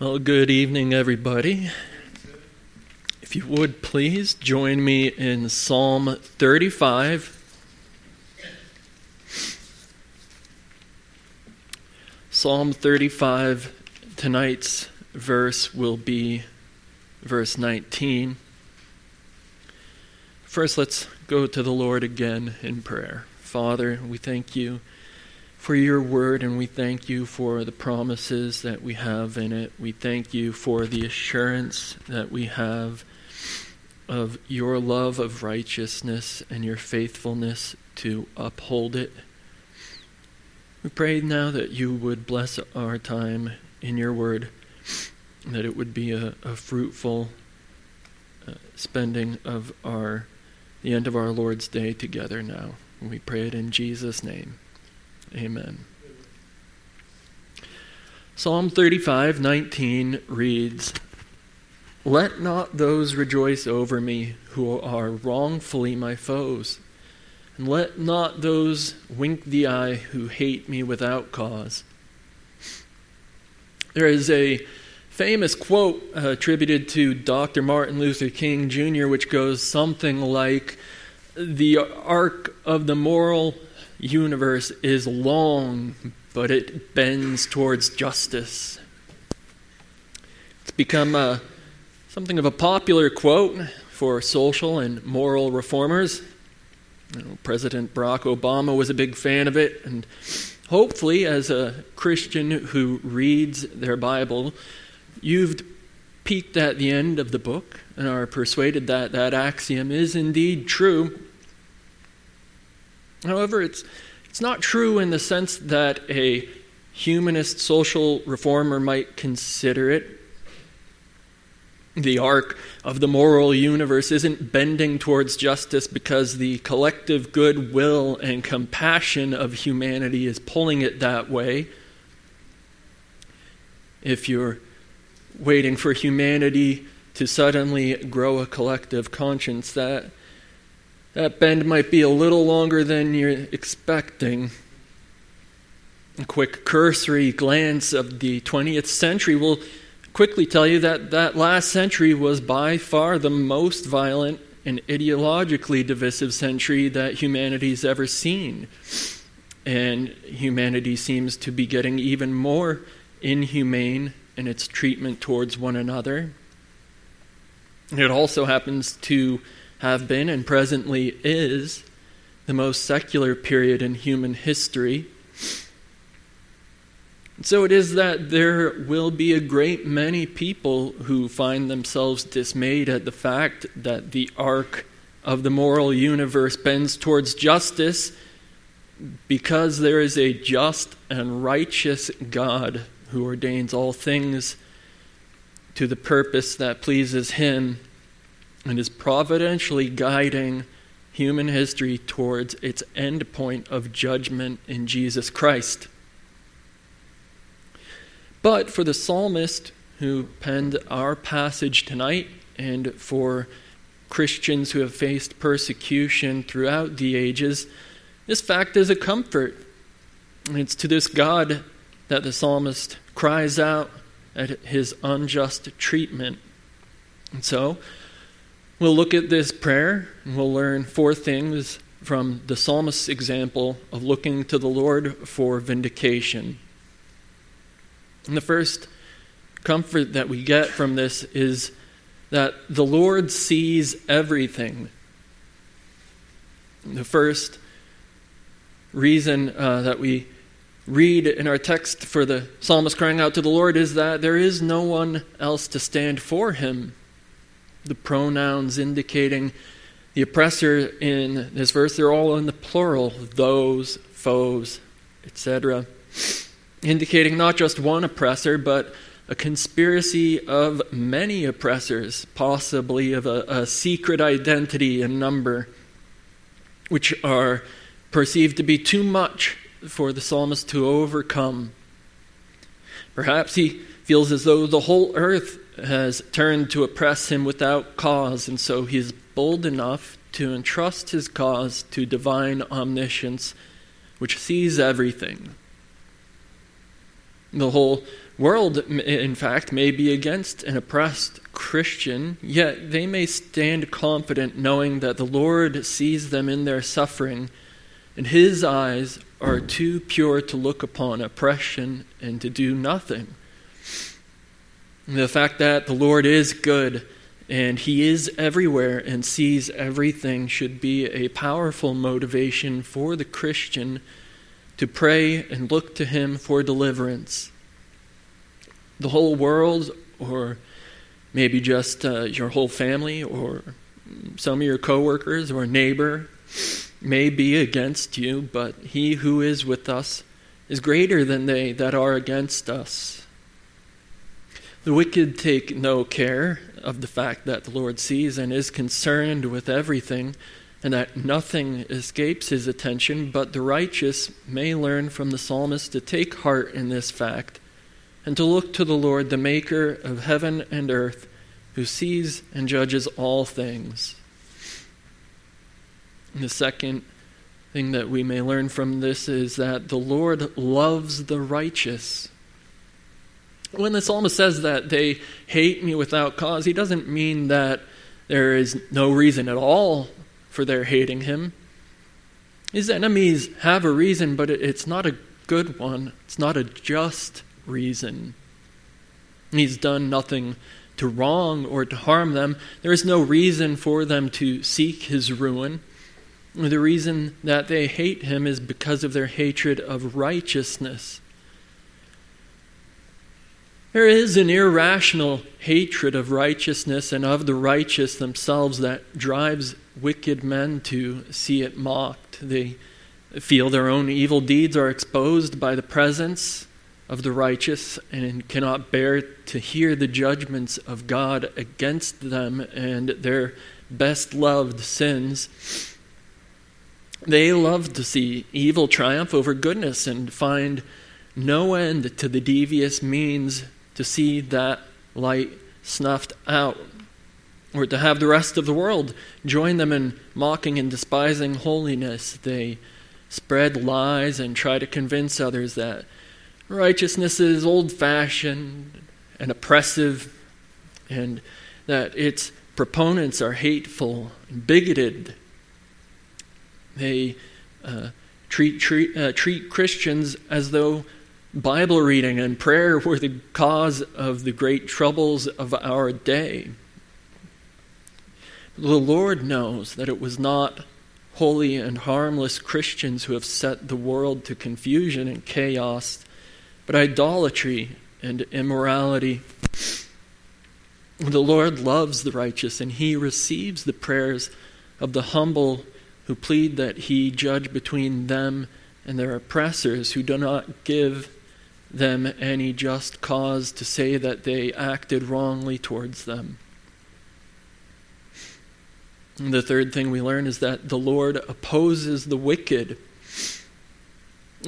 Well, good evening, everybody. If you would please join me in Psalm 35. Psalm 35, tonight's verse will be verse 19. First, let's go to the Lord again in prayer. Father, we thank you for your word, and we thank you for the promises that we have in it. We thank you for the assurance that we have of your love of righteousness and your faithfulness to uphold it. We pray now that you would bless our time in your word, that it would be a, a fruitful uh, spending of our the end of our Lord's day together now. We pray it in Jesus' name. Amen. Psalm 35, 19 reads, Let not those rejoice over me who are wrongfully my foes, and let not those wink the eye who hate me without cause. There is a famous quote uh, attributed to Dr. Martin Luther King Jr., which goes something like, The arc of the moral universe is long, but it bends towards justice. It's become a, uh, something of a popular quote for social and moral reformers. You know, President Barack Obama was a big fan of it, and hopefully, as a Christian who reads their Bible, you've peeked at the end of the book and are persuaded that that axiom is indeed true. However, it's, it's not true in the sense that a humanist social reformer might consider it. The arc of the moral universe isn't bending towards justice because the collective goodwill and compassion of humanity is pulling it that way. If you're waiting for humanity to suddenly grow a collective conscience, that that bend might be a little longer than you're expecting. A quick cursory glance of the 20th century will quickly tell you that that last century was by far the most violent and ideologically divisive century that humanity's ever seen. And humanity seems to be getting even more inhumane in its treatment towards one another. It also happens to have been and presently is the most secular period in human history. So it is that there will be a great many people who find themselves dismayed at the fact that the arc of the moral universe bends towards justice because there is a just and righteous God who ordains all things to the purpose that pleases Him and is providentially guiding human history towards its end point of judgment in Jesus Christ. But for the psalmist who penned our passage tonight, and for Christians who have faced persecution throughout the ages, this fact is a comfort. And it's to this God that the psalmist cries out at his unjust treatment. And so, We'll look at this prayer and we'll learn four things from the psalmist's example of looking to the Lord for vindication. And the first comfort that we get from this is that the Lord sees everything. The first reason uh, that we read in our text for the psalmist crying out to the Lord is that there is no one else to stand for him the pronouns indicating the oppressor in this verse, they're all in the plural those, foes, etc., indicating not just one oppressor, but a conspiracy of many oppressors, possibly of a, a secret identity and number, which are perceived to be too much for the psalmist to overcome. Perhaps he feels as though the whole earth has turned to oppress him without cause, and so he is bold enough to entrust his cause to divine omniscience, which sees everything. The whole world, in fact, may be against an oppressed Christian, yet they may stand confident knowing that the Lord sees them in their suffering, and His eyes are too pure to look upon oppression and to do nothing. The fact that the Lord is good and He is everywhere and sees everything should be a powerful motivation for the Christian to pray and look to Him for deliverance. The whole world, or maybe just uh, your whole family, or some of your coworkers or neighbor, may be against you, but He who is with us is greater than they that are against us. The wicked take no care of the fact that the Lord sees and is concerned with everything, and that nothing escapes his attention, but the righteous may learn from the psalmist to take heart in this fact and to look to the Lord, the Maker of heaven and earth, who sees and judges all things. And the second thing that we may learn from this is that the Lord loves the righteous. When the psalmist says that they hate me without cause, he doesn't mean that there is no reason at all for their hating him. His enemies have a reason, but it's not a good one. It's not a just reason. He's done nothing to wrong or to harm them. There is no reason for them to seek his ruin. The reason that they hate him is because of their hatred of righteousness. There is an irrational hatred of righteousness and of the righteous themselves that drives wicked men to see it mocked. They feel their own evil deeds are exposed by the presence of the righteous and cannot bear to hear the judgments of God against them and their best loved sins. They love to see evil triumph over goodness and find no end to the devious means to see that light snuffed out, or to have the rest of the world join them in mocking and despising holiness. They spread lies and try to convince others that righteousness is old fashioned and oppressive, and that its proponents are hateful and bigoted. They uh, treat, treat, uh, treat Christians as though Bible reading and prayer were the cause of the great troubles of our day. The Lord knows that it was not holy and harmless Christians who have set the world to confusion and chaos, but idolatry and immorality. The Lord loves the righteous, and he receives the prayers of the humble who plead that he judge between them and their oppressors who do not give them any just cause to say that they acted wrongly towards them. And the third thing we learn is that the Lord opposes the wicked.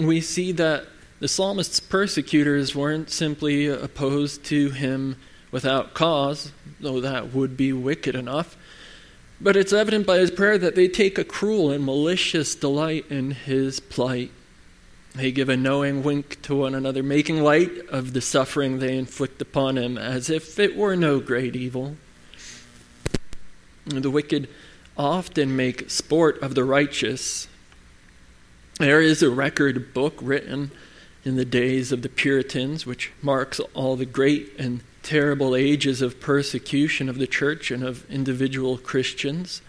We see that the psalmist's persecutors weren't simply opposed to him without cause, though that would be wicked enough. But it's evident by his prayer that they take a cruel and malicious delight in his plight. They give a knowing wink to one another, making light of the suffering they inflict upon him as if it were no great evil. The wicked often make sport of the righteous. There is a record book written in the days of the Puritans, which marks all the great and terrible ages of persecution of the church and of individual Christians.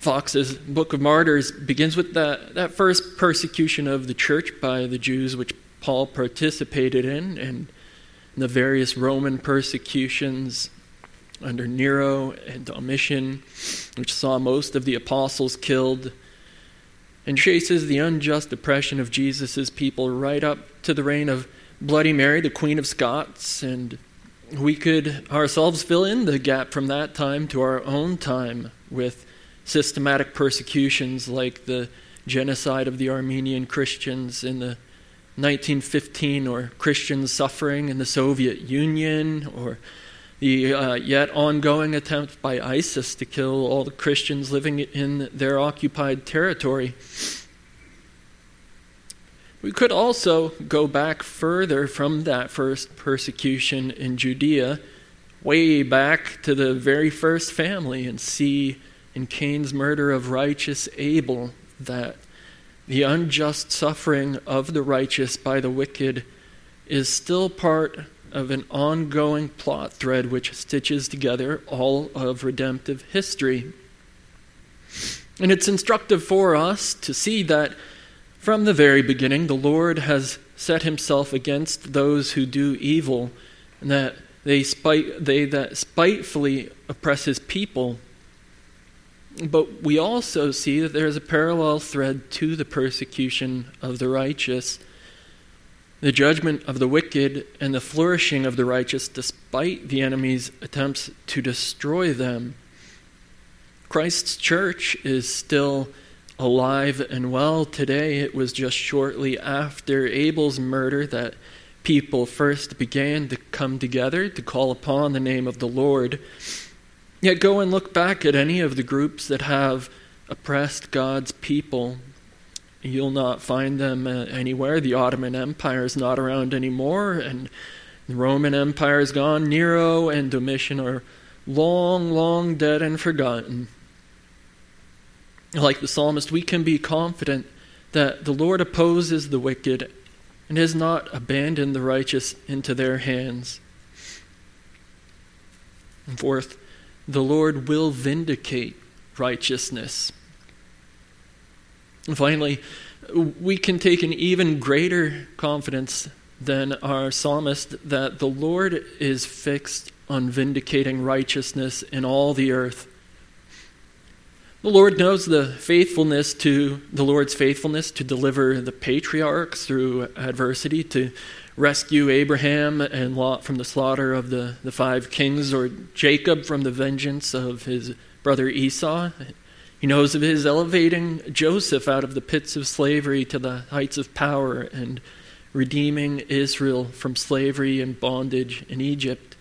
Foxe's Book of Martyrs begins with that, that first persecution of the church by the Jews, which Paul participated in, and the various Roman persecutions under Nero and Domitian, which saw most of the apostles killed, and traces the unjust oppression of Jesus' people right up to the reign of Bloody Mary, the Queen of Scots, and we could ourselves fill in the gap from that time to our own time with systematic persecutions like the genocide of the Armenian Christians in the 1915 or Christians suffering in the Soviet Union or the uh, yet ongoing attempt by ISIS to kill all the Christians living in their occupied territory. We could also go back further from that first persecution in Judea, way back to the very first family, and see in Cain's murder of righteous Abel that the unjust suffering of the righteous by the wicked is still part of an ongoing plot thread which stitches together all of redemptive history. And it's instructive for us to see that from the very beginning, the Lord has set himself against those who do evil, and that they, spite, they that spitefully oppress his people. But we also see that there is a parallel thread to the persecution of the righteous the judgment of the wicked and the flourishing of the righteous despite the enemy's attempts to destroy them. Christ's church is still alive and well today. It was just shortly after Abel's murder that people first began to come together to call upon the name of the Lord. Yet go and look back at any of the groups that have oppressed God's people You'll not find them uh, anywhere. The Ottoman Empire is not around anymore, and the Roman Empire is gone. Nero and Domitian are long, long dead and forgotten. Like the psalmist, we can be confident that the Lord opposes the wicked and has not abandoned the righteous into their hands. And fourth, the Lord will vindicate righteousness. And finally, we can take an even greater confidence than our psalmist that the Lord is fixed on vindicating righteousness in all the earth. The Lord knows the faithfulness to the Lord's faithfulness to deliver the patriarchs through adversity, to rescue Abraham and Lot from the slaughter of the, the five kings, or Jacob from the vengeance of his brother Esau. He knows of his elevating Joseph out of the pits of slavery to the heights of power and redeeming Israel from slavery and bondage in Egypt.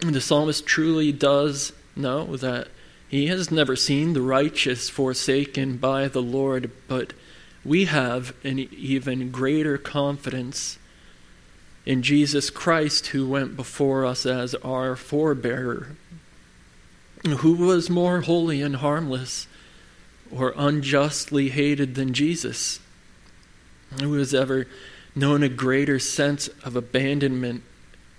And the psalmist truly does know that he has never seen the righteous forsaken by the Lord, but we have an even greater confidence in Jesus Christ, who went before us as our forebearer who was more holy and harmless or unjustly hated than Jesus? Who has ever known a greater sense of abandonment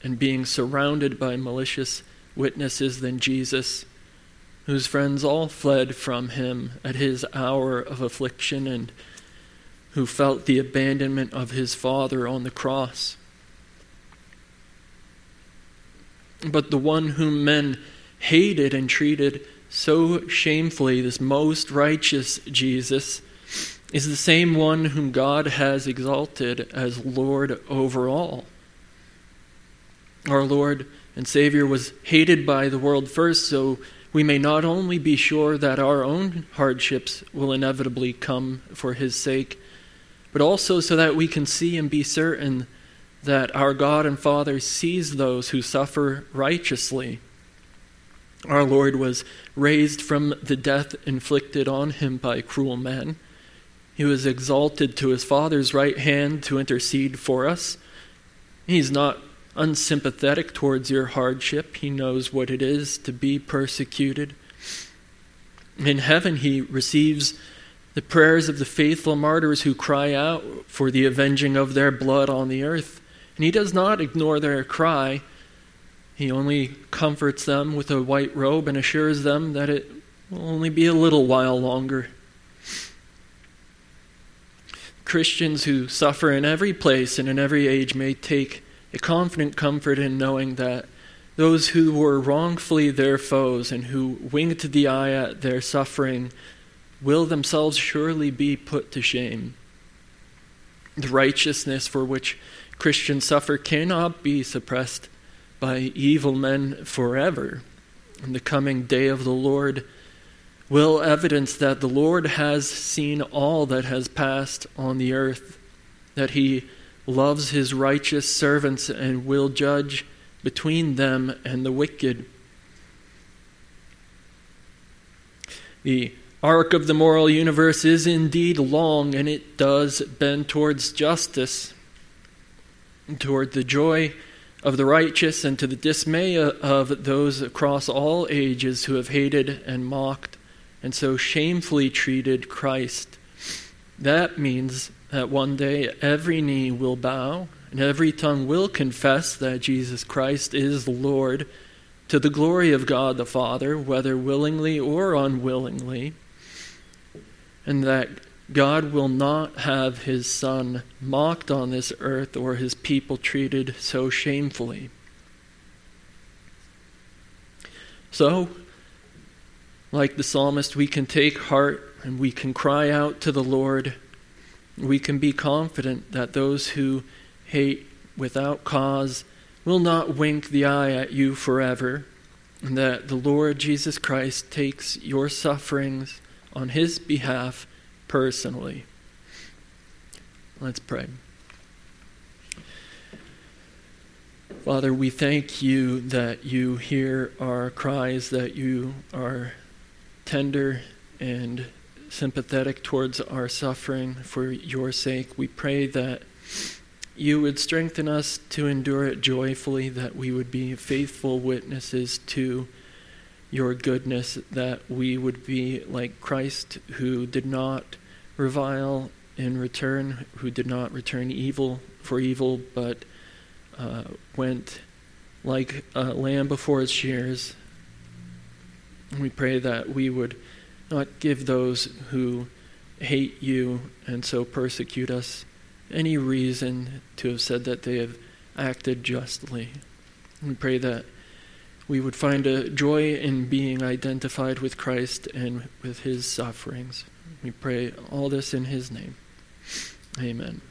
and being surrounded by malicious witnesses than Jesus, whose friends all fled from him at his hour of affliction and who felt the abandonment of his Father on the cross? But the one whom men hated and treated so shamefully, this most righteous Jesus, is the same one whom God has exalted as Lord over all. Our Lord and Savior was hated by the world first, so we may not only be sure that our own hardships will inevitably come for His sake, but also so that we can see and be certain that our God and Father sees those who suffer righteously our Lord was raised from the death inflicted on him by cruel men. He was exalted to his Father's right hand to intercede for us. He's not unsympathetic towards your hardship. He knows what it is to be persecuted. In heaven, he receives the prayers of the faithful martyrs who cry out for the avenging of their blood on the earth. And he does not ignore their cry. He only comforts them with a white robe and assures them that it will only be a little while longer. Christians who suffer in every place and in every age may take a confident comfort in knowing that those who were wrongfully their foes and who winked the eye at their suffering will themselves surely be put to shame. The righteousness for which Christians suffer cannot be suppressed by evil men forever. And the coming day of the Lord will evidence that the Lord has seen all that has passed on the earth, that he loves his righteous servants and will judge between them and the wicked. The arc of the moral universe is indeed long, and it does bend towards justice, toward the joy of the righteous, and to the dismay of those across all ages who have hated and mocked and so shamefully treated Christ. That means that one day every knee will bow and every tongue will confess that Jesus Christ is Lord to the glory of God the Father, whether willingly or unwillingly and that God will not have his Son mocked on this earth or his people treated so shamefully. So, like the psalmist, we can take heart and we can cry out to the Lord. We can be confident that those who hate without cause will not wink the eye at you forever, and that the Lord Jesus Christ takes your sufferings on his behalf personally. Let's pray. Father, we thank you that you hear our cries, that you are tender and sympathetic towards our suffering for your sake. We pray that you would strengthen us to endure it joyfully, that we would be faithful witnesses to your goodness, that we would be like Christ, who did not revile in return, who did not return evil for evil, but uh, went like a lamb before its shears. We pray that we would not give those who hate you and so persecute us any reason to have said that they have acted justly. We pray that we would find a joy in being identified with Christ and with his sufferings. We pray all this in his name. Amen.